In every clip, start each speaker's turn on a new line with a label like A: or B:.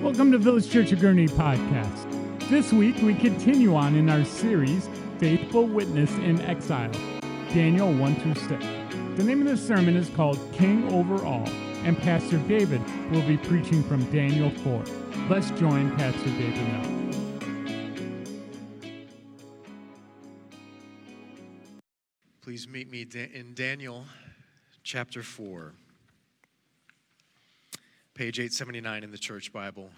A: Welcome to Village Church of Gurnee podcast. This week we continue on in our series, Faithful Witness in Exile, Daniel 1 through 6. The name of the sermon is called King Over All, and Pastor David will be preaching from Daniel 4. Let's join Pastor David now.
B: Please meet me in Daniel chapter 4, page 879 in the church Bible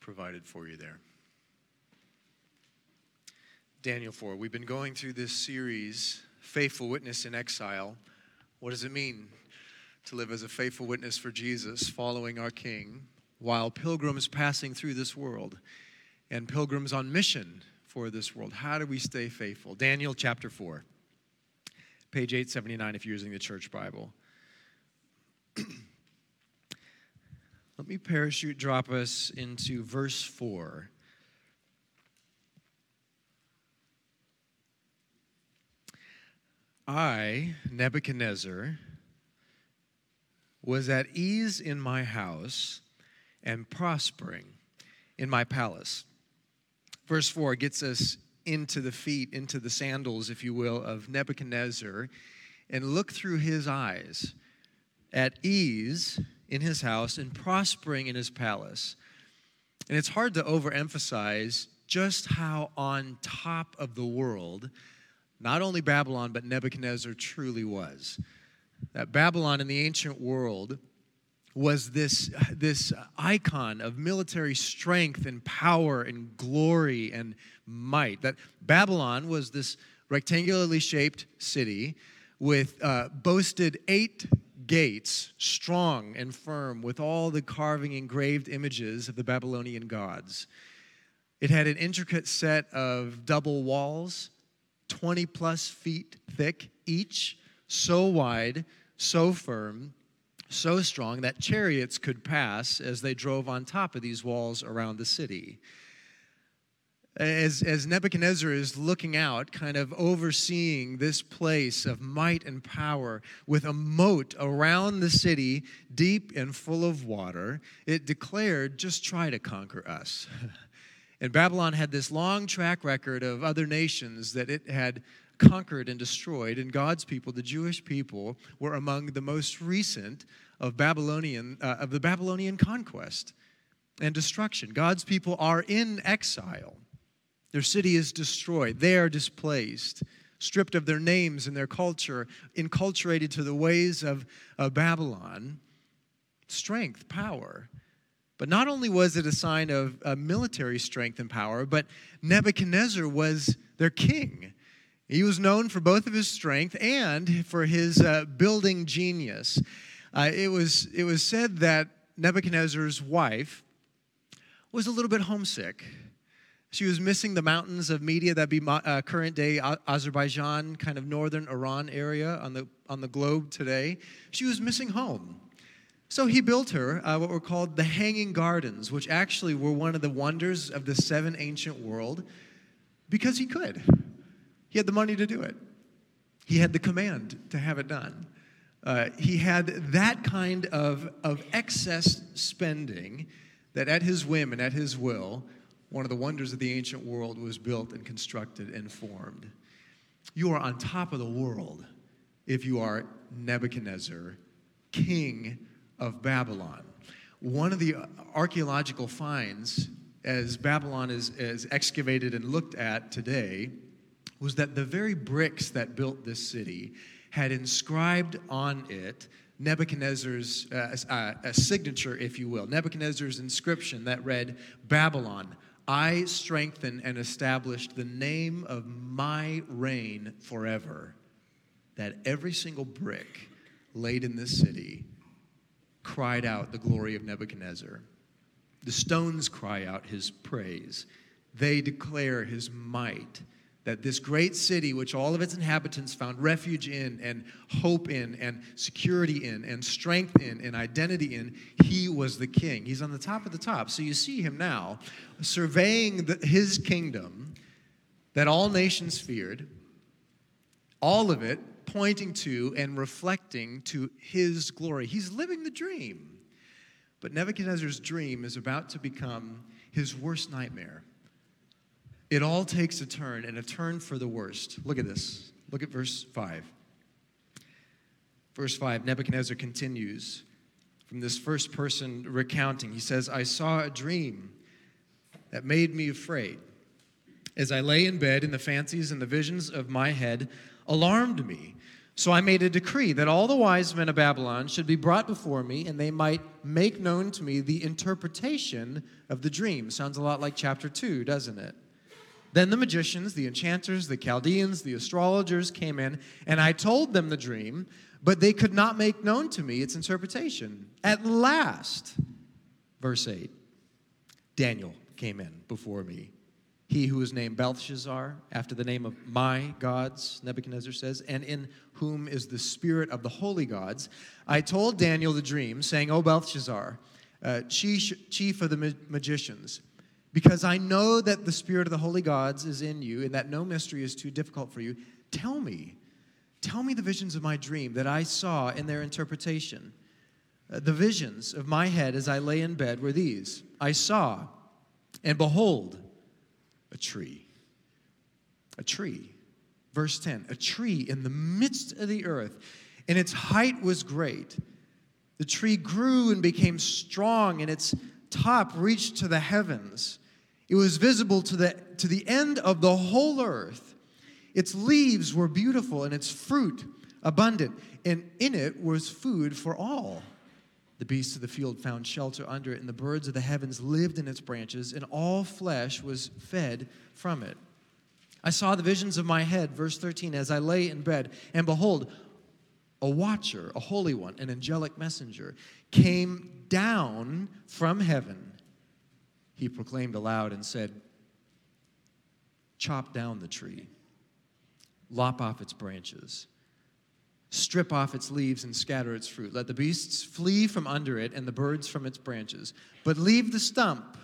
B: provided for you there. Daniel 4. We've been going through this series, Faithful Witness in Exile. What does it mean to live as a faithful witness for Jesus, following our King, while pilgrims passing through this world and pilgrims on mission for this world? How do we stay faithful? Daniel chapter 4 page 879 if you're using the church Bible. Let me parachute drop us into verse 4. I, Nebuchadnezzar, was at ease in my house and prospering in my palace. Verse 4 gets us into the feet, into the sandals, if you will, of Nebuchadnezzar and look through his eyes at ease in his house and prospering in his palace. And it's hard to overemphasize just how on top of the world, not only Babylon, but Nebuchadnezzar truly was. That Babylon in the ancient world was this, this icon of military strength and power and glory and might. That Babylon was this rectangularly shaped city with uh, boasted eight gates, strong and firm, with all the carving engraved images of the Babylonian gods. It had an intricate set of double walls, 20 plus feet thick each, so wide, so firm, so strong that chariots could pass as they drove on top of these walls around the city. As, as Nebuchadnezzar is looking out, kind of overseeing this place of might and power with a moat around the city, deep and full of water, it declared, just try to conquer us. and Babylon had this long track record of other nations that it had conquered and destroyed, and God's people, the Jewish people, were among the most recent of Babylonian uh, of the Babylonian conquest and destruction. God's people are in exile. Their city is destroyed. They are displaced, stripped of their names and their culture, enculturated to the ways of, of Babylon. Strength, power. But not only was it a sign of uh, military strength and power, but Nebuchadnezzar was their king. He was known for both of his strength and for his uh, building genius. Uh, it, was, it was said that Nebuchadnezzar's wife was a little bit homesick. She was missing the mountains of Media, that'd be uh, current day Azerbaijan, kind of northern Iran area on the, on the globe today. She was missing home. So he built her uh, what were called the Hanging Gardens, which actually were one of the wonders of the seven ancient world because he could. He had the money to do it, he had the command to have it done. Uh, he had that kind of, of excess spending that at his whim and at his will, one of the wonders of the ancient world was built and constructed and formed. You are on top of the world if you are Nebuchadnezzar, king of Babylon. One of the archaeological finds, as Babylon is, is excavated and looked at today, was that the very bricks that built this city had inscribed on it Nebuchadnezzar's uh, uh, signature, if you will, Nebuchadnezzar's inscription that read, Babylon, I strengthen and established the name of my reign forever. That every single brick laid in this city cried out the glory of Nebuchadnezzar. The stones cry out his praise. They declare his might that this great city, which all of its inhabitants found refuge in, and hope in, and security in, and strength in, and identity in, he was the king. He's on the top of the top. So you see him now surveying the, his kingdom that all nations feared, all of it pointing to and reflecting to his glory. He's living the dream. But Nebuchadnezzar's dream is about to become his worst nightmare. It all takes a turn, and a turn for the worst. Look at this. Look at verse 5. Verse 5 Nebuchadnezzar continues from this first person recounting. He says, I saw a dream that made me afraid. As I lay in bed, in the fancies and the visions of my head alarmed me. So I made a decree that all the wise men of Babylon should be brought before me, and they might make known to me the interpretation of the dream. Sounds a lot like chapter 2, doesn't it? Then the magicians, the enchanters, the Chaldeans, the astrologers came in, and I told them the dream, but they could not make known to me its interpretation. At last, verse 8, Daniel came in before me he who is named Belteshazzar, after the name of my gods, Nebuchadnezzar says, and in whom is the spirit of the holy gods, I told Daniel the dream, saying, O Belteshazzar, uh, chief, chief of the magicians, because I know that the spirit of the holy gods is in you, and that no mystery is too difficult for you, tell me, tell me the visions of my dream that I saw in their interpretation. Uh, the visions of my head as I lay in bed were these I saw, and behold, a tree. A tree. Verse 10 a tree in the midst of the earth, and its height was great. The tree grew and became strong, and its top reached to the heavens. It was visible to the, to the end of the whole earth. Its leaves were beautiful, and its fruit abundant, and in it was food for all. The beasts of the field found shelter under it, and the birds of the heavens lived in its branches, and all flesh was fed from it. I saw the visions of my head, verse 13, as I lay in bed, and behold, a watcher, a holy one, an angelic messenger, came down from heaven. He proclaimed aloud and said, Chop down the tree, lop off its branches strip off its leaves and scatter its fruit. Let the beasts flee from under it and the birds from its branches. But leave the stump.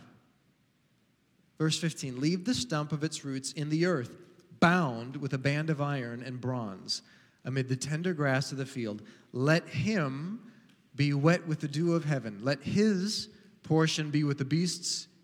B: Verse 15 Leave the stump of its roots in the earth, bound with a band of iron and bronze, amid the tender grass of the field. Let him be wet with the dew of heaven. Let his portion be with the beasts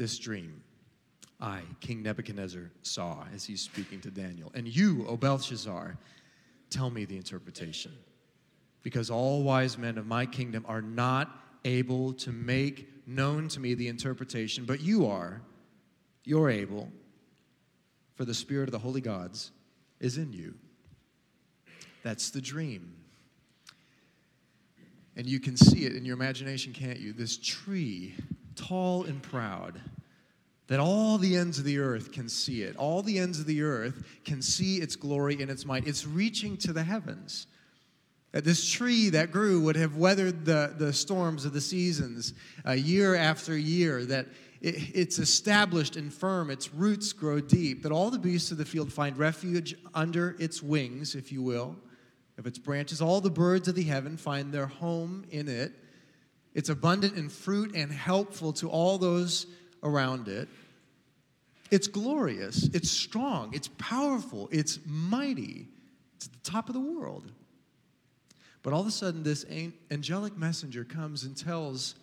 B: This dream I, King Nebuchadnezzar, saw as he's speaking to Daniel. And you, O Belteshazzar, tell me the interpretation. Because all wise men of my kingdom are not able to make known to me the interpretation, but you are. You're able, for the spirit of the holy gods is in you. That's the dream. And you can see it in your imagination, can't you? This tree, tall and proud that all the ends of the earth can see it. All the ends of the earth can see its glory and its might. It's reaching to the heavens. That this tree that grew would have weathered the, the storms of the seasons uh, year after year, that it, it's established and firm, its roots grow deep, that all the beasts of the field find refuge under its wings, if you will, of its branches. All the birds of the heaven find their home in it. It's abundant in fruit and helpful to all those around it. It's glorious, it's strong, it's powerful, it's mighty. It's at the top of the world. But all of a sudden, this angelic messenger comes and tells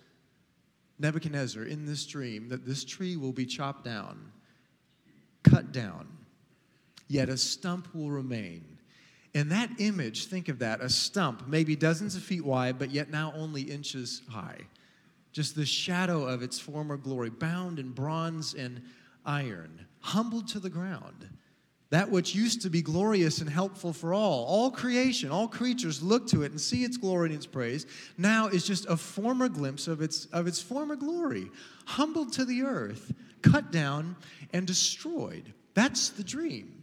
B: Nebuchadnezzar in this dream that this tree will be chopped down, cut down, yet a stump will remain. In that image, think of that a stump, maybe dozens of feet wide, but yet now only inches high. Just the shadow of its former glory, bound in bronze and iron, humbled to the ground. That which used to be glorious and helpful for all, all creation, all creatures look to it and see its glory and its praise, now is just a former glimpse of its, of its former glory, humbled to the earth, cut down, and destroyed. That's the dream.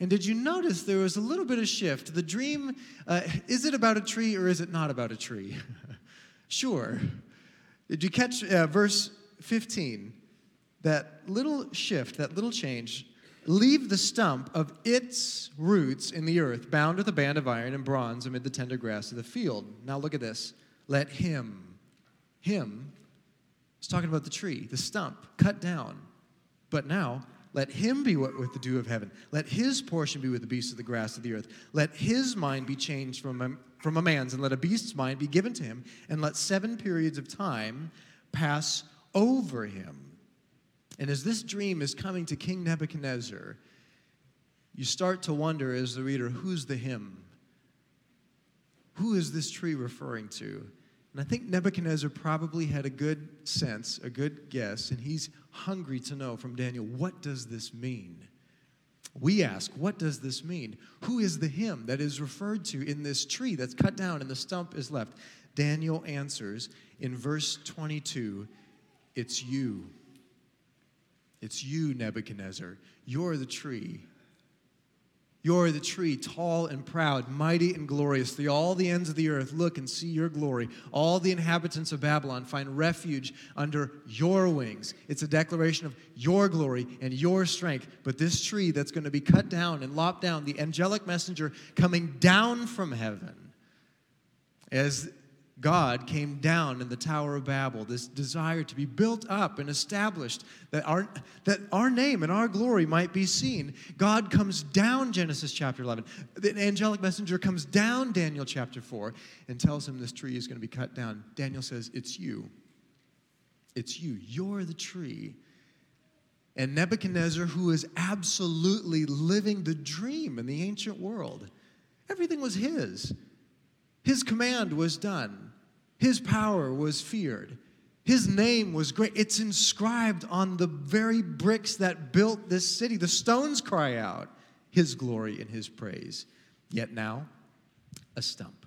B: And did you notice there was a little bit of shift? The dream, uh, is it about a tree or is it not about a tree? sure. Did you catch uh, verse 15? That little shift, that little change. Leave the stump of its roots in the earth, bound with a band of iron and bronze amid the tender grass of the field. Now look at this. Let him, him, it's talking about the tree, the stump, cut down. But now, let him be with the dew of heaven. Let his portion be with the beasts of the grass of the earth. Let his mind be changed from a, from a man's, and let a beast's mind be given to him. And let seven periods of time pass over him. And as this dream is coming to King Nebuchadnezzar, you start to wonder as the reader, who's the him? Who is this tree referring to? And I think Nebuchadnezzar probably had a good sense, a good guess, and he's hungry to know from Daniel, what does this mean? We ask, what does this mean? Who is the him that is referred to in this tree that's cut down and the stump is left? Daniel answers in verse 22 It's you. It's you, Nebuchadnezzar. You're the tree. You're the tree, tall and proud, mighty and glorious. The, all the ends of the earth look and see your glory. All the inhabitants of Babylon find refuge under your wings. It's a declaration of your glory and your strength. But this tree that's going to be cut down and lopped down, the angelic messenger coming down from heaven, as God came down in the Tower of Babel, this desire to be built up and established, that our, that our name and our glory might be seen. God comes down, Genesis chapter 11. The angelic messenger comes down, Daniel chapter 4, and tells him this tree is going to be cut down. Daniel says, It's you. It's you. You're the tree. And Nebuchadnezzar, who is absolutely living the dream in the ancient world, everything was his. His command was done. His power was feared. His name was great. It's inscribed on the very bricks that built this city. The stones cry out his glory and his praise. Yet now, a stump.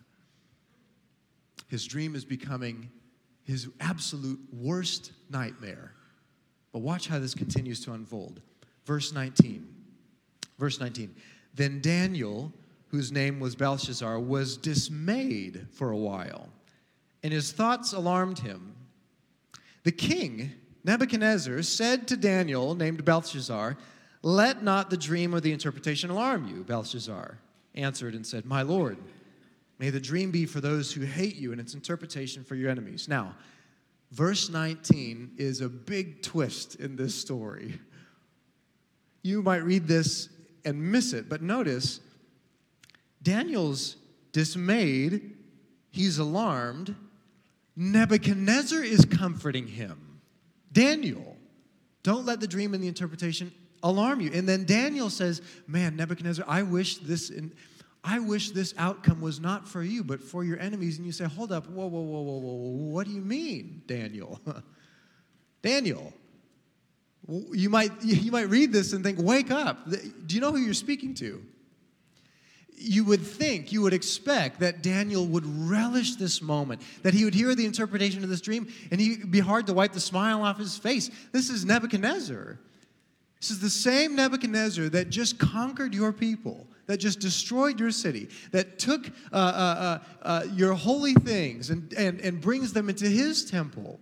B: His dream is becoming his absolute worst nightmare. But watch how this continues to unfold. Verse 19. Verse 19. Then Daniel, whose name was Belteshazzar, was dismayed for a while and his thoughts alarmed him. The king, Nebuchadnezzar, said to Daniel, named Belteshazzar, Let not the dream or the interpretation alarm you. Belteshazzar answered and said, My lord, may the dream be for those who hate you and its interpretation for your enemies. Now, verse 19 is a big twist in this story. You might read this and miss it, but notice Daniel's dismayed, he's alarmed, Nebuchadnezzar is comforting him. Daniel, don't let the dream and the interpretation alarm you. And then Daniel says, Man, Nebuchadnezzar, I wish this. In, I wish this outcome was not for you, but for your enemies. And you say, Hold up, whoa, whoa, whoa, whoa, whoa, what do you mean, Daniel? Daniel, you might, you might read this and think, Wake up. Do you know who you're speaking to? You would think, you would expect that Daniel would relish this moment, that he would hear the interpretation of this dream, and he'd be hard to wipe the smile off his face. This is Nebuchadnezzar. This is the same Nebuchadnezzar that just conquered your people, that just destroyed your city, that took uh, uh, uh, uh your holy things and, and, and brings them into his temple.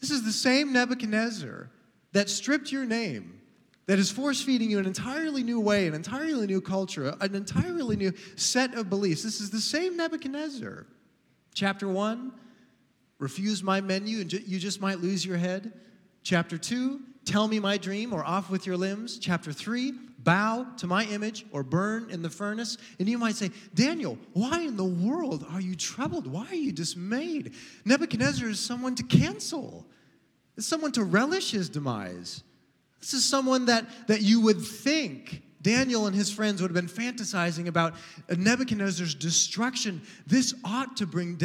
B: This is the same Nebuchadnezzar that stripped your name that is force feeding you an entirely new way, an entirely new culture, an entirely new set of beliefs. This is the same Nebuchadnezzar. Chapter 1, refuse my menu and you just might lose your head. Chapter 2, tell me my dream or off with your limbs. Chapter 3, bow to my image or burn in the furnace. And you might say, Daniel, why in the world are you troubled? Why are you dismayed? Nebuchadnezzar is someone to cancel, it's someone to relish his demise. This is someone that, that you would think Daniel and his friends would have been fantasizing about Nebuchadnezzar's destruction. This ought to bring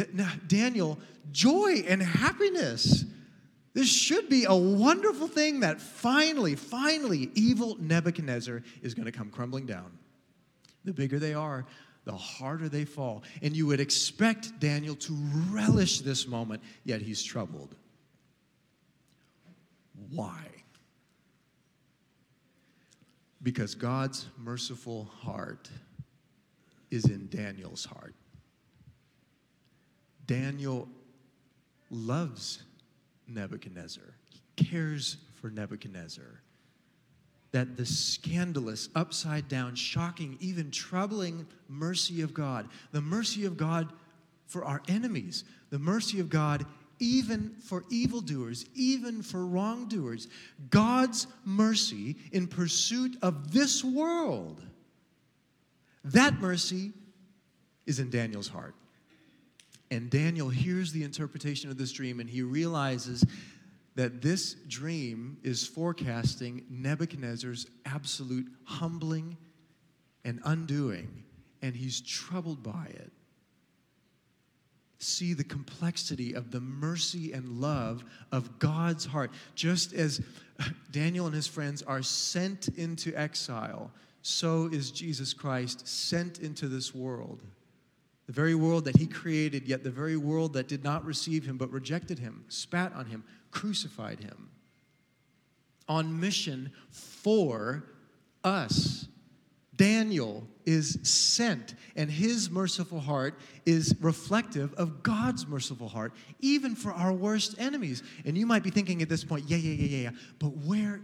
B: Daniel joy and happiness. This should be a wonderful thing that finally, finally, evil Nebuchadnezzar is going to come crumbling down. The bigger they are, the harder they fall. And you would expect Daniel to relish this moment, yet he's troubled. Why? Because God's merciful heart is in Daniel's heart. Daniel loves Nebuchadnezzar. He cares for Nebuchadnezzar. That the scandalous, upside down, shocking, even troubling mercy of God, the mercy of God for our enemies, the mercy of God even for evildoers, even for wrongdoers. God's mercy in pursuit of this world. That mercy is in Daniel's heart. And Daniel hears the interpretation of this dream and he realizes that this dream is forecasting Nebuchadnezzar's absolute humbling and undoing, and he's troubled by it. See the complexity of the mercy and love of God's heart. Just as Daniel and his friends are sent into exile, so is Jesus Christ sent into this world. The very world that he created, yet the very world that did not receive him but rejected him, spat on him, crucified him. On mission for us. Daniel is sent, and his merciful heart is reflective of God's merciful heart, even for our worst enemies. And you might be thinking at this point, yeah, yeah, yeah, yeah, yeah. But where,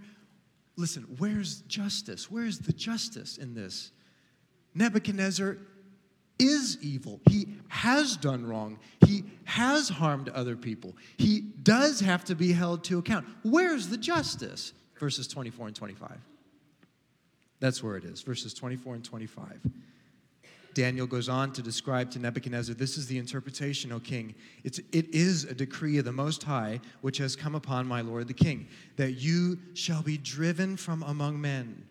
B: listen, where's justice? Where's the justice in this? Nebuchadnezzar is evil. He has done wrong. He has harmed other people. He does have to be held to account. Where's the justice? Verses 24 and 25. That's where it is, verses 24 and 25. Daniel goes on to describe to Nebuchadnezzar, This is the interpretation, O king. It's, it is a decree of the Most High which has come upon my Lord the king, that you shall be driven from among men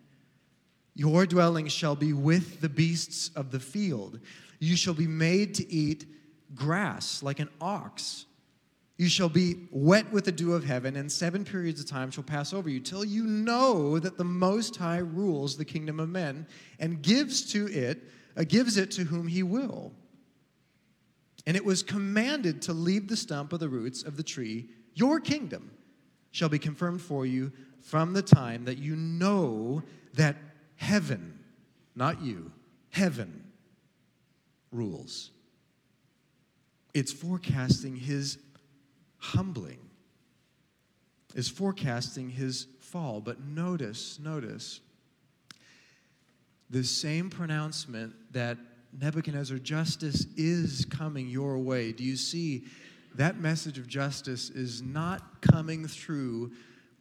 B: your dwelling shall be with the beasts of the field. You shall be made to eat grass like an ox. You shall be wet with the dew of heaven, and seven periods of time shall pass over you till you know that the Most High rules the kingdom of men and gives to it, uh, gives it to whom he will. And it was commanded to leave the stump of the roots of the tree. Your kingdom shall be confirmed for you from the time that you know that Heaven, not you, heaven rules. It's forecasting his humbling, is forecasting his fall. But notice, notice, the same pronouncement that Nebuchadnezzar, justice is coming your way. Do you see that message of justice is not coming through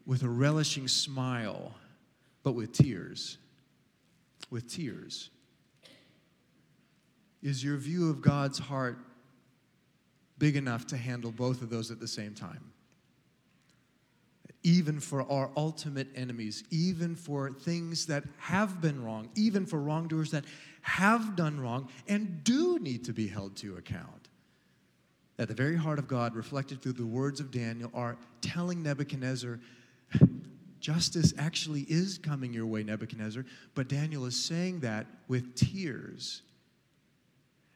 B: with a relishing smile, but with tears? with tears? Is your view of God's heart big enough to handle both of those at the same time? Even for our ultimate enemies, even for things that have been wrong, even for wrongdoers that have done wrong and do need to be held to account. At the very heart of God, reflected through the words of Daniel, are telling Nebuchadnezzar, Justice actually is coming your way, Nebuchadnezzar, but Daniel is saying that with tears.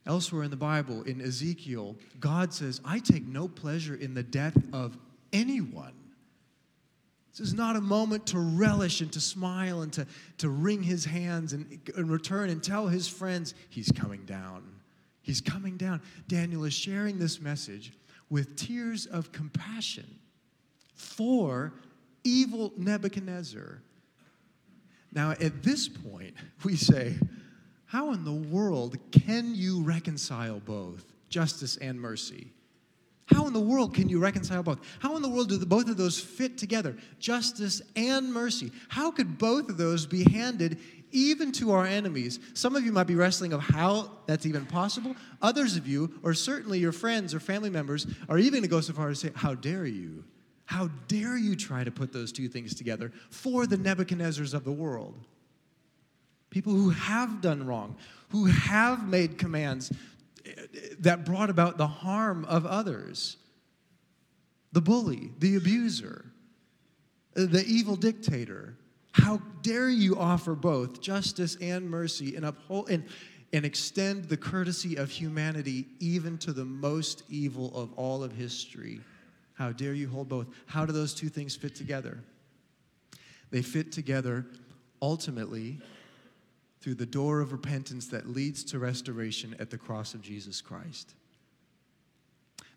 B: Elsewhere in the Bible, in Ezekiel, God says, I take no pleasure in the death of anyone. This is not a moment to relish and to smile and to, to wring his hands and, and return and tell his friends, He's coming down. He's coming down. Daniel is sharing this message with tears of compassion for evil Nebuchadnezzar. Now, at this point, we say, how in the world can you reconcile both justice and mercy? How in the world can you reconcile both? How in the world do the, both of those fit together? Justice and mercy. How could both of those be handed even to our enemies? Some of you might be wrestling of how that's even possible. Others of you, or certainly your friends or family members, are even going to go so far as to say, How dare you? How dare you try to put those two things together for the Nebuchadnezzars of the world? People who have done wrong, who have made commands that brought about the harm of others. The bully, the abuser, the evil dictator. How dare you offer both justice and mercy and uphold and, and extend the courtesy of humanity even to the most evil of all of history? How dare you hold both? How do those two things fit together? They fit together ultimately through the door of repentance that leads to restoration at the cross of Jesus Christ.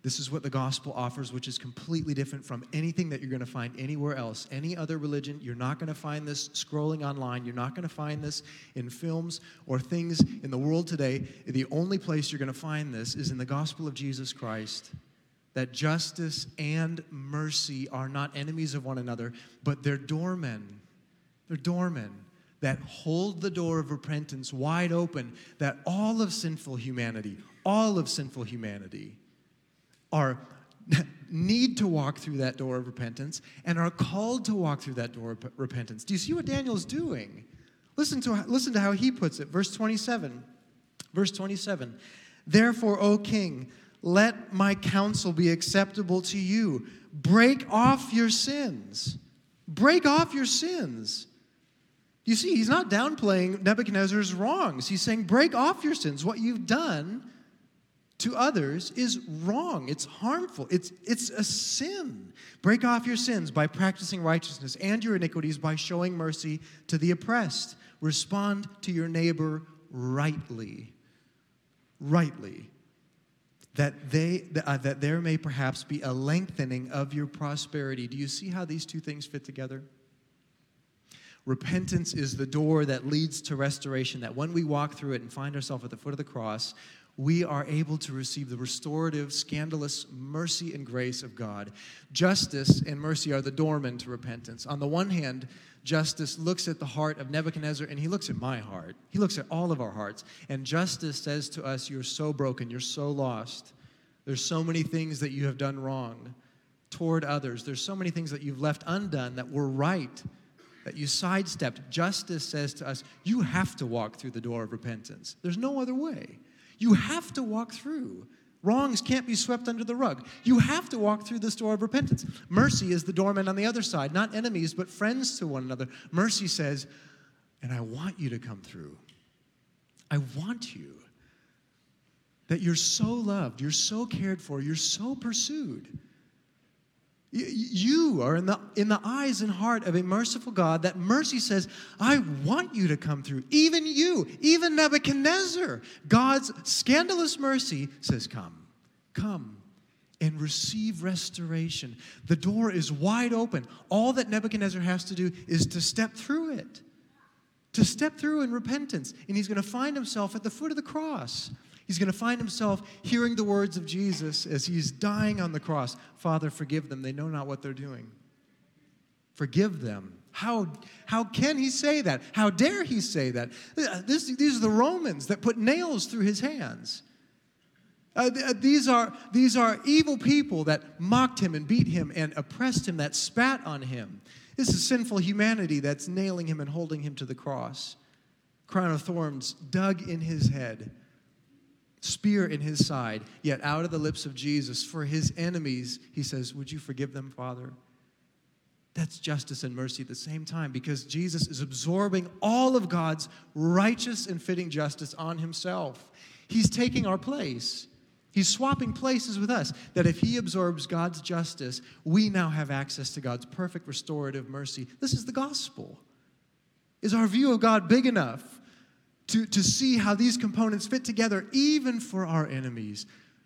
B: This is what the gospel offers, which is completely different from anything that you're going to find anywhere else. Any other religion, you're not going to find this scrolling online. You're not going to find this in films or things in the world today. The only place you're going to find this is in the gospel of Jesus Christ. That justice and mercy are not enemies of one another, but they're doormen. They're doormen that hold the door of repentance wide open, that all of sinful humanity, all of sinful humanity, are need to walk through that door of repentance and are called to walk through that door of repentance. Do you see what Daniel's doing? Listen to, listen to how he puts it. Verse 27. Verse 27. Therefore, O king, let my counsel be acceptable to you. Break off your sins. Break off your sins. You see, he's not downplaying Nebuchadnezzar's wrongs. He's saying, break off your sins. What you've done to others is wrong. It's harmful. It's, it's a sin. Break off your sins by practicing righteousness and your iniquities by showing mercy to the oppressed. Respond to your neighbor rightly. Rightly. That, they, uh, that there may perhaps be a lengthening of your prosperity. Do you see how these two things fit together? Repentance is the door that leads to restoration, that when we walk through it and find ourselves at the foot of the cross, we are able to receive the restorative, scandalous mercy and grace of God. Justice and mercy are the doormen to repentance. On the one hand, justice looks at the heart of Nebuchadnezzar and he looks at my heart. He looks at all of our hearts. And justice says to us, You're so broken, you're so lost. There's so many things that you have done wrong toward others. There's so many things that you've left undone that were right, that you sidestepped. Justice says to us, You have to walk through the door of repentance. There's no other way. You have to walk through. Wrongs can't be swept under the rug. You have to walk through this door of repentance. Mercy is the doorman on the other side, not enemies, but friends to one another. Mercy says, and I want you to come through. I want you. That you're so loved, you're so cared for, you're so pursued you are in the, in the eyes and heart of a merciful God that mercy says, I want you to come through. Even you, even Nebuchadnezzar, God's scandalous mercy says, Come, come and receive restoration. The door is wide open. All that Nebuchadnezzar has to do is to step through it, to step through in repentance. And he's going to find himself at the foot of the cross. He's going to find himself hearing the words of Jesus as he's dying on the cross Father, forgive them. They know not what they're doing. Forgive them. How, how can he say that? How dare he say that? This, these are the Romans that put nails through his hands. Uh, uh, these, are, these are evil people that mocked him and beat him and oppressed him, that spat on him. This is sinful humanity that's nailing him and holding him to the cross. Crown of thorns dug in his head spear in his side, yet out of the lips of Jesus, for his enemies, he says, Would you forgive them, Father? That's justice and mercy at the same time because Jesus is absorbing all of God's righteous and fitting justice on himself. He's taking our place. He's swapping places with us. That if he absorbs God's justice, we now have access to God's perfect restorative mercy. This is the gospel. Is our view of God big enough to, to see how these components fit together, even for our enemies.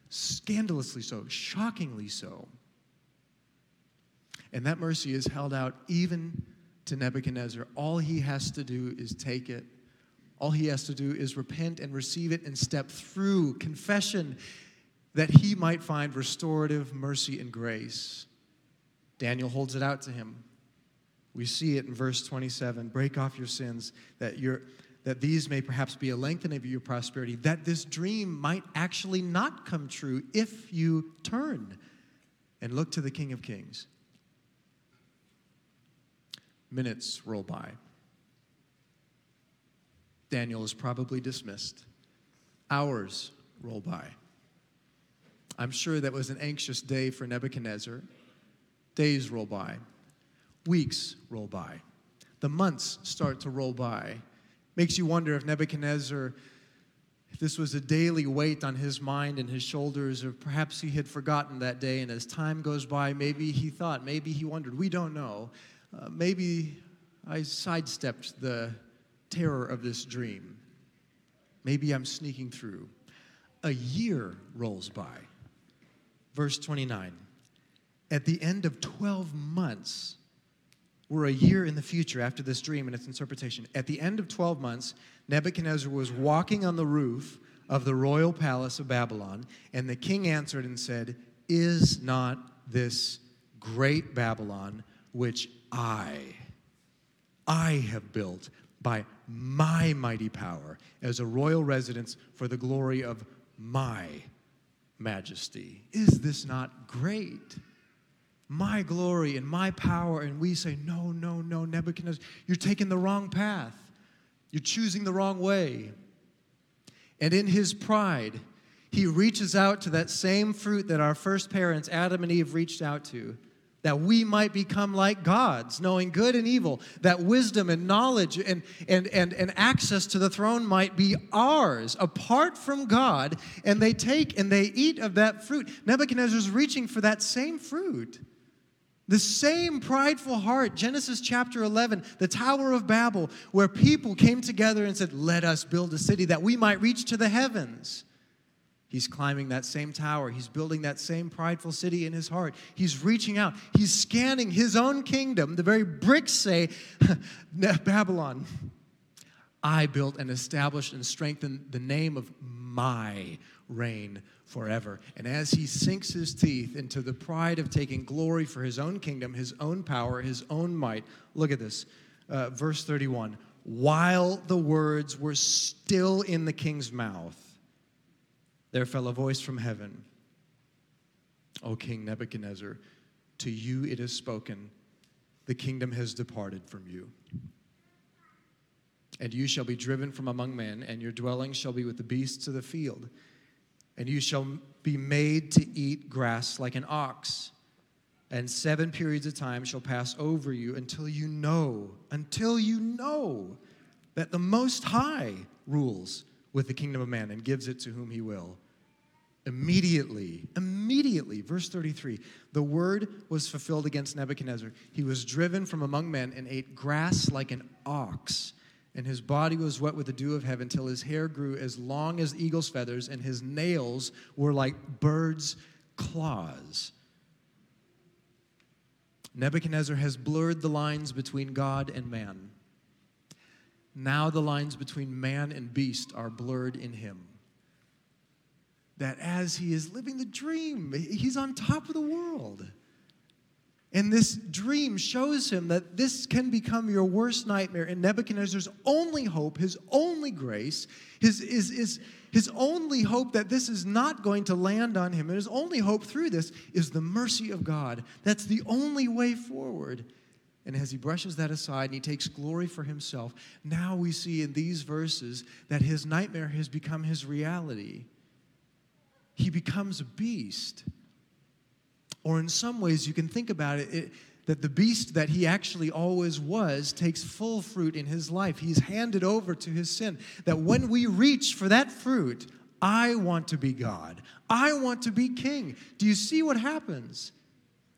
B: Scandalously so, shockingly so. And that mercy is held out even to Nebuchadnezzar. All he has to do is take it. All he has to do is repent and receive it and step through confession that he might find restorative mercy and grace. Daniel holds it out to him. We see it in verse 27 break off your sins, that you're that these may perhaps be a lengthening of your prosperity, that this dream might actually not come true if you turn and look to the King of Kings. Minutes roll by. Daniel is probably dismissed. Hours roll by. I'm sure that was an anxious day for Nebuchadnezzar. Days roll by. Weeks roll by. The months start to roll by. Makes you wonder if Nebuchadnezzar, if this was a daily weight on his mind and his shoulders, or perhaps he had forgotten that day, and as time goes by, maybe he thought, maybe he wondered. We don't know. Uh, maybe I sidestepped the terror of this dream. Maybe I'm sneaking through. A year rolls by. Verse 29. At the end of 12 months, we're a year in the future after this dream and its interpretation. At the end of 12 months, Nebuchadnezzar was walking on the roof of the royal palace of Babylon, and the king answered and said, Is not this great Babylon which I, I have built by my mighty power as a royal residence for the glory of my majesty? Is this not great? My glory and my power. And we say, No, no, no, Nebuchadnezzar, you're taking the wrong path. You're choosing the wrong way. And in his pride, he reaches out to that same fruit that our first parents, Adam and Eve, reached out to, that we might become like gods, knowing good and evil, that wisdom and knowledge and, and, and, and access to the throne might be ours apart from God. And they take and they eat of that fruit. Nebuchadnezzar's reaching for that same fruit. The same prideful heart, Genesis chapter 11, the Tower of Babel, where people came together and said, Let us build a city that we might reach to the heavens. He's climbing that same tower. He's building that same prideful city in his heart. He's reaching out. He's scanning his own kingdom. The very bricks say, Babylon, I built and established and strengthened the name of my reign forever. And as he sinks his teeth into the pride of taking glory for his own kingdom, his own power, his own might, look at this. Uh, verse 31 While the words were still in the king's mouth, there fell a voice from heaven O King Nebuchadnezzar, to you it is spoken, the kingdom has departed from you. And you shall be driven from among men, and your dwelling shall be with the beasts of the field and you shall be made to eat grass like an ox. And seven periods of time shall pass over you until you know, until you know that the Most High rules with the kingdom of man and gives it to whom he will. Immediately, immediately, verse 33, the word was fulfilled against Nebuchadnezzar. He was driven from among men and ate grass like an ox and his body was wet with the dew of heaven till his hair grew as long as eagle's feathers, and his nails were like birds' claws. Nebuchadnezzar has blurred the lines between God and man. Now the lines between man and beast are blurred in him. That as he is living the dream, he's on top of the world. And this dream shows him that this can become your worst nightmare. And Nebuchadnezzar's only hope, his only grace, his, is, is, his only hope that this is not going to land on him, and his only hope through this is the mercy of God. That's the only way forward. And as he brushes that aside and he takes glory for himself, now we see in these verses that his nightmare has become his reality. He becomes a beast. Or in some ways, you can think about it, it, that the beast that he actually always was takes full fruit in his life. He's handed over to his sin. That when we reach for that fruit, I want to be God, I want to be king. Do you see what happens?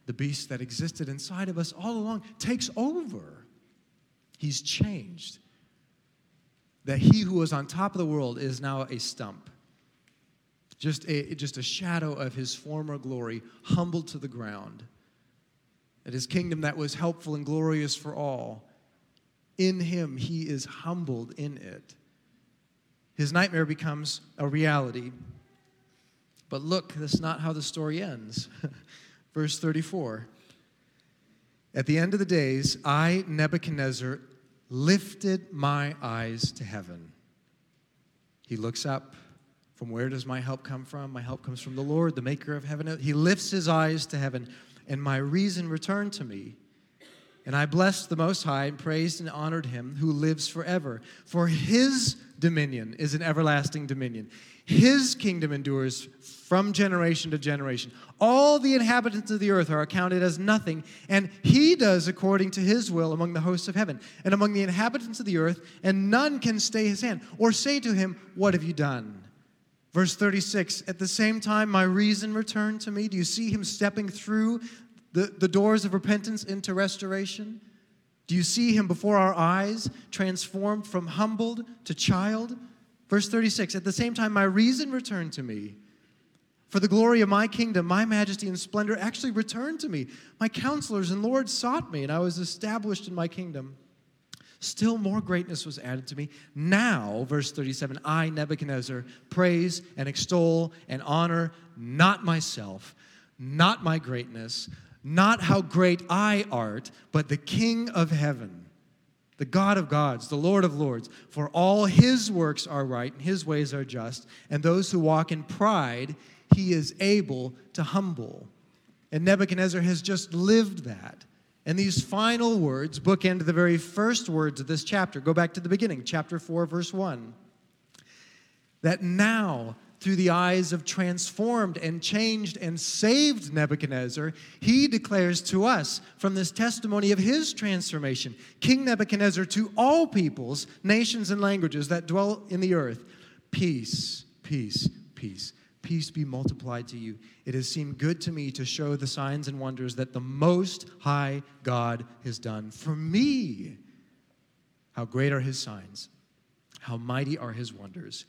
B: The beast that existed inside of us all along takes over. He's changed. That he who was on top of the world is now a stump just a, just a shadow of his former glory, humbled to the ground. That his kingdom that was helpful and glorious for all, in him he is humbled in it. His nightmare becomes a reality. But look, that's not how the story ends. Verse 34 At the end of the days, I, Nebuchadnezzar, lifted my eyes to heaven. He looks up from where does my help come from? My help comes from the Lord, the maker of heaven. He lifts his eyes to heaven, and my reason returned to me. And I blessed the Most High and praised and honored him who lives forever. For his dominion is an everlasting dominion. His kingdom endures from generation to generation. All the inhabitants of the earth are accounted as nothing, and he does according to his will among the hosts of heaven and among the inhabitants of the earth, and none can stay his hand or say to him, What have you done? Verse 36 At the same time, my reason returned to me. Do you see him stepping through the, the doors of repentance into restoration? Do you see him before our eyes, transformed from humbled to child? Verse 36 At the same time, my reason returned to me. For the glory of my kingdom, my majesty and splendor actually returned to me. My counselors and lords sought me, and I was established in my kingdom. Still more greatness was added to me. Now, verse 37, I, Nebuchadnezzar, praise and extol and honor not myself, not my greatness, not how great I art, but the King of heaven, the God of gods, the Lord of lords. For all his works are right and his ways are just, and those who walk in pride, he is able to humble. And Nebuchadnezzar has just lived that. And these final words bookend the very first words of this chapter. Go back to the beginning, chapter 4, verse 1. That now, through the eyes of transformed and changed and saved Nebuchadnezzar, he declares to us from this testimony of his transformation, King Nebuchadnezzar, to all peoples, nations, and languages that dwell in the earth, peace, peace, peace peace be multiplied to you. It has seemed good to me to show the signs and wonders that the Most High God has done for me. How great are his signs! How mighty are his wonders!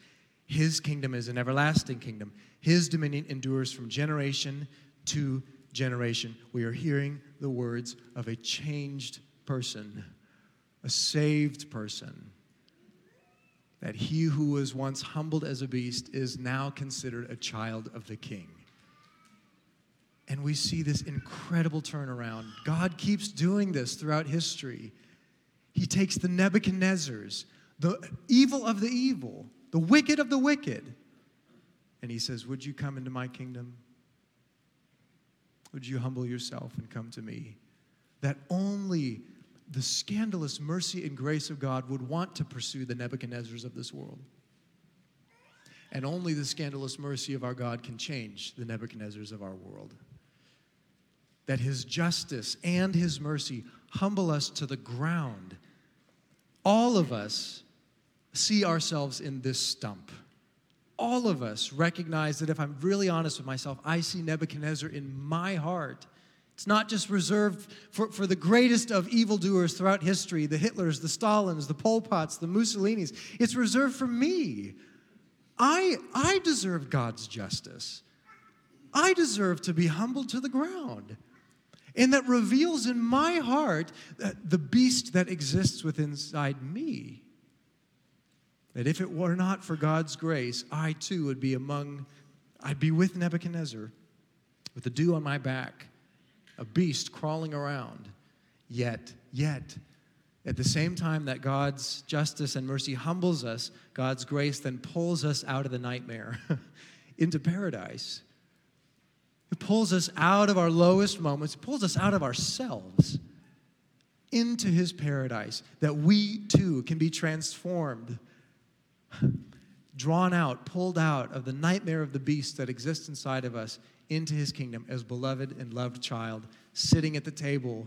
B: His kingdom is an everlasting kingdom. His dominion endures from generation to generation. We are hearing the words of a changed person, a saved person that he who was once humbled as a beast is now considered a child of the king. And we see this incredible turnaround. God keeps doing this throughout history. He takes the Nebuchadnezzars, the evil of the evil, the wicked of the wicked, and he says, Would you come into my kingdom? Would you humble yourself and come to me? That only the scandalous mercy and grace of God would want to pursue the Nebuchadnezzars of this world. And only the scandalous mercy of our God can change the Nebuchadnezzars of our world. That his justice and his mercy humble us to the ground. All of us see ourselves in this stump. All of us recognize that if I'm really honest with myself, I see Nebuchadnezzar in my heart it's not just reserved for, for the greatest of evildoers throughout history the Hitlers, the Stalins, the Pol Pots, the Mussolinis. It's reserved for me. I, I deserve God's justice. I deserve to be humbled to the ground. And that reveals in my heart the beast that exists within inside me. That if it were not for God's grace, I too would be among, I'd be with Nebuchadnezzar with the dew on my back a beast crawling around. Yet, yet, at the same time that God's justice and mercy humbles us, God's grace then pulls us out of the nightmare into paradise. It pulls us out of our lowest moments, pulls us out of ourselves into his paradise that we too can be transformed, drawn out, pulled out of the nightmare of the beast that exists inside of us into his kingdom as beloved and loved child, sitting at the table,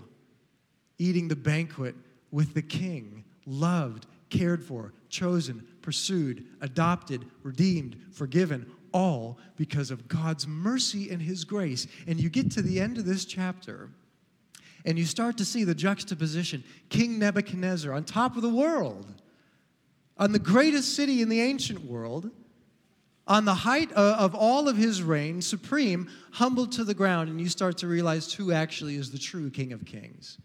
B: eating the banquet with the king, loved, cared for, chosen, pursued, adopted, redeemed, forgiven, all because of God's mercy and his grace. And you get to the end of this chapter and you start to see the juxtaposition King Nebuchadnezzar on top of the world, on the greatest city in the ancient world on the height uh, of all of his reign, supreme, humbled to the ground, and you start to realize who actually is the true King of Kings.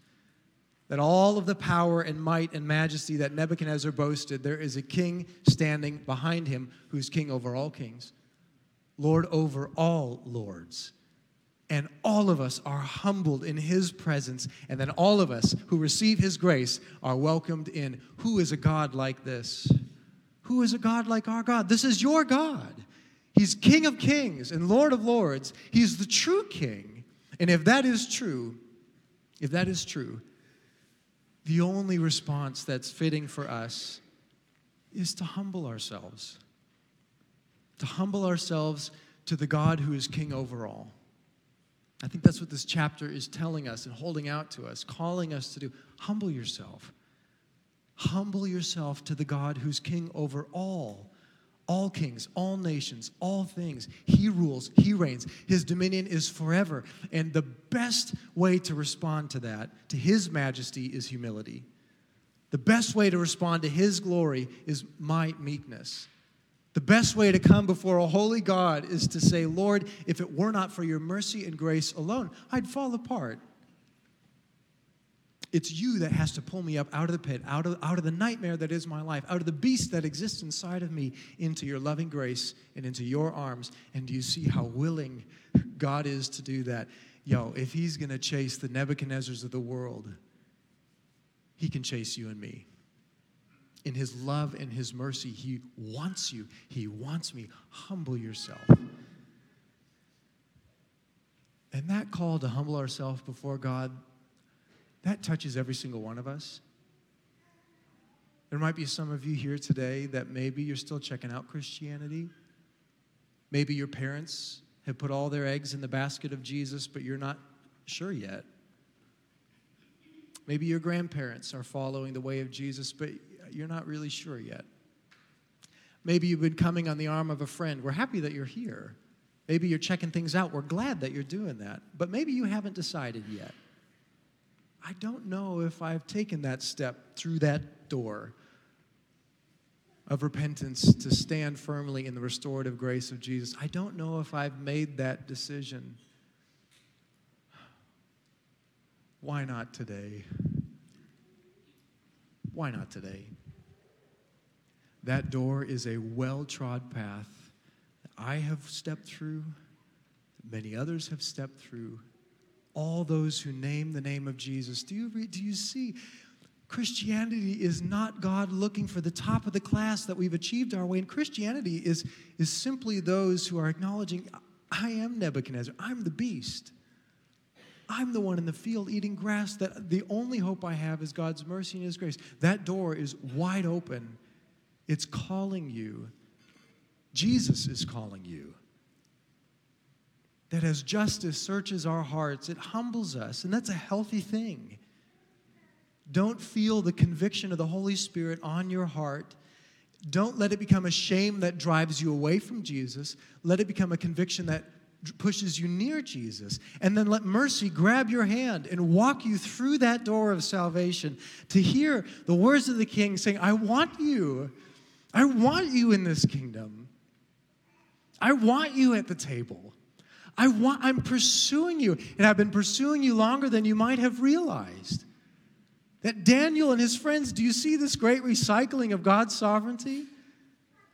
B: That all of the power and might and majesty that Nebuchadnezzar boasted, there is a king standing behind him who's king over all kings, Lord over all lords. And all of us are humbled in his presence, and then all of us who receive his grace are welcomed in. Who is a God like this? Who is a God like our God? This is your God. He's King of kings and Lord of lords. He's the true King. And if that is true, if that is true, the only response that's fitting for us is to humble ourselves. To humble ourselves to the God who is King over all. I think that's what this chapter is telling us and holding out to us, calling us to do. Humble yourself. Humble yourself to the God who's king over all, all kings, all nations, all things. He rules, He reigns. His dominion is forever. And the best way to respond to that, to His majesty, is humility. The best way to respond to His glory is my meekness. The best way to come before a holy God is to say, Lord, if it were not for your mercy and grace alone, I'd fall apart. It's you that has to pull me up out of the pit, out of, out of the nightmare that is my life, out of the beast that exists inside of me, into your loving grace and into your arms. And do you see how willing God is to do that? Yo, if He's going to chase the Nebuchadnezzars of the world, He can chase you and me. In His love and His mercy, He wants you. He wants me. Humble yourself. And that call to humble ourselves before God that touches every single one of us. There might be some of you here today that maybe you're still checking out Christianity. Maybe your parents have put all their eggs in the basket of Jesus, but you're not sure yet. Maybe your grandparents are following the way of Jesus, but you're not really sure yet. Maybe you've been coming on the arm of a friend. We're happy that you're here. Maybe you're checking things out. We're glad that you're doing that. But maybe you haven't decided yet. I don't know if I've taken that step through that door of repentance to stand firmly in the restorative grace of Jesus. I don't know if I've made that decision. Why not today? Why not today? That door is a well trod path that I have stepped through, that many others have stepped through all those who name the name of Jesus. Do you, do you see? Christianity is not God looking for the top of the class that we've achieved our way. And Christianity is, is simply those who are acknowledging, I am Nebuchadnezzar, I'm the beast. I'm the one in the field eating grass that the only hope I have is God's mercy and His grace. That door is wide open. It's calling you. Jesus is calling you that as justice searches our hearts, it humbles us, and that's a healthy thing. Don't feel the conviction of the Holy Spirit on your heart. Don't let it become a shame that drives you away from Jesus. Let it become a conviction that pushes you near Jesus. And then let mercy grab your hand and walk you through that door of salvation to hear the words of the King saying, I want you. I want you in this kingdom. I want you at the table. I want, I'm pursuing you, and I've been pursuing you longer than you might have realized. That Daniel and his friends, do you see this great recycling of God's sovereignty?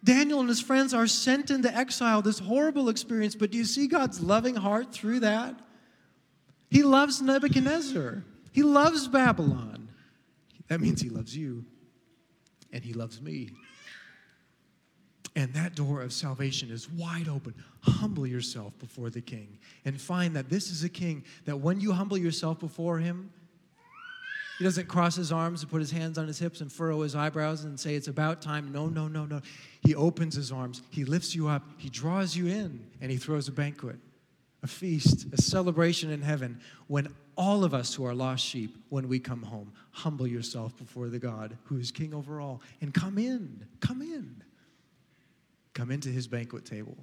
B: Daniel and his friends are sent into exile, this horrible experience, but do you see God's loving heart through that? He loves Nebuchadnezzar, he loves Babylon. That means he loves you, and he loves me. And that door of salvation is wide open. Humble yourself before the king and find that this is a king that when you humble yourself before him, he doesn't cross his arms and put his hands on his hips and furrow his eyebrows and say, It's about time. No, no, no, no. He opens his arms, he lifts you up, he draws you in, and he throws a banquet, a feast, a celebration in heaven when all of us who are lost sheep, when we come home, humble yourself before the God who is king over all and come in. Come in. Come into his banquet table,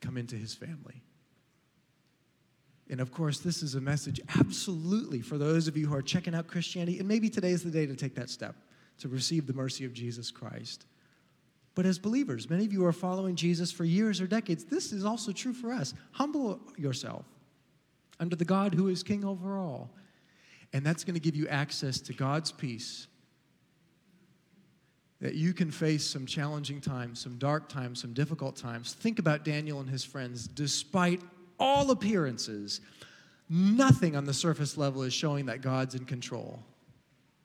B: come into his family. And of course, this is a message absolutely for those of you who are checking out Christianity, and maybe today is the day to take that step to receive the mercy of Jesus Christ. But as believers, many of you are following Jesus for years or decades. This is also true for us. Humble yourself under the God who is king over all. And that's going to give you access to God's peace that you can face some challenging times, some dark times, some difficult times. Think about Daniel and his friends. Despite all appearances, nothing on the surface level is showing that God's in control.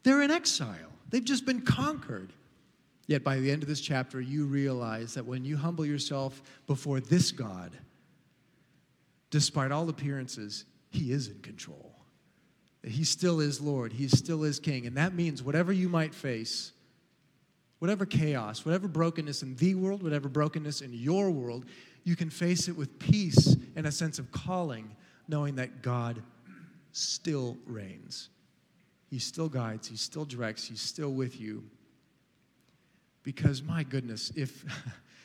B: They're in exile, they've just been conquered. Yet by the end of this chapter, you realize that when you humble yourself before this God, despite all appearances, He is in control. He still is Lord, He still is King. And that means whatever you might face, whatever chaos, whatever brokenness in the world, whatever brokenness in your world, you can face it with peace and a sense of calling, knowing that God still reigns. He still guides, He still directs, He's still with you. Because, my goodness, if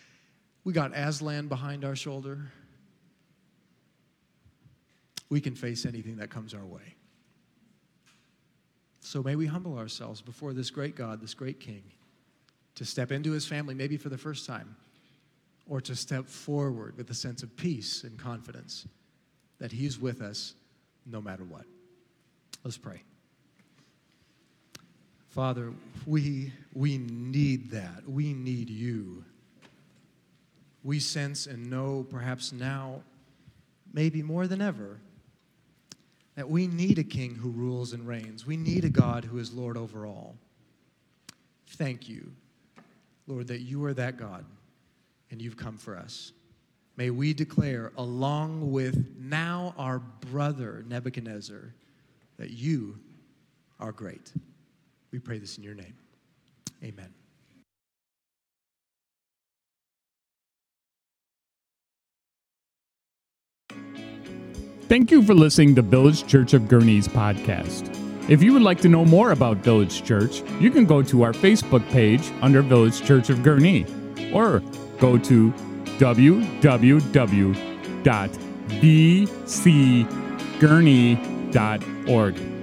B: we got Aslan behind our shoulder, we can face anything that comes our way. So may we humble ourselves before this great God, this great King to step into his family, maybe for the first time, or to step forward with a sense of peace and confidence that He's with us no matter what. Let's pray. Father, we, we need that. We need you. We sense and know, perhaps now, maybe more than ever, that we need a king who rules and reigns. We need a God who is Lord over all. Thank you, Lord, that you are that God and you've come for us. May we declare, along with now our brother Nebuchadnezzar, that you are great. We pray this in your name. Amen.
A: Thank you for listening to Village Church of Gurnee's podcast. If you would like to know more about Village Church, you can go to our Facebook page under Village Church of Gurnee or go to www.vcgurnee.org.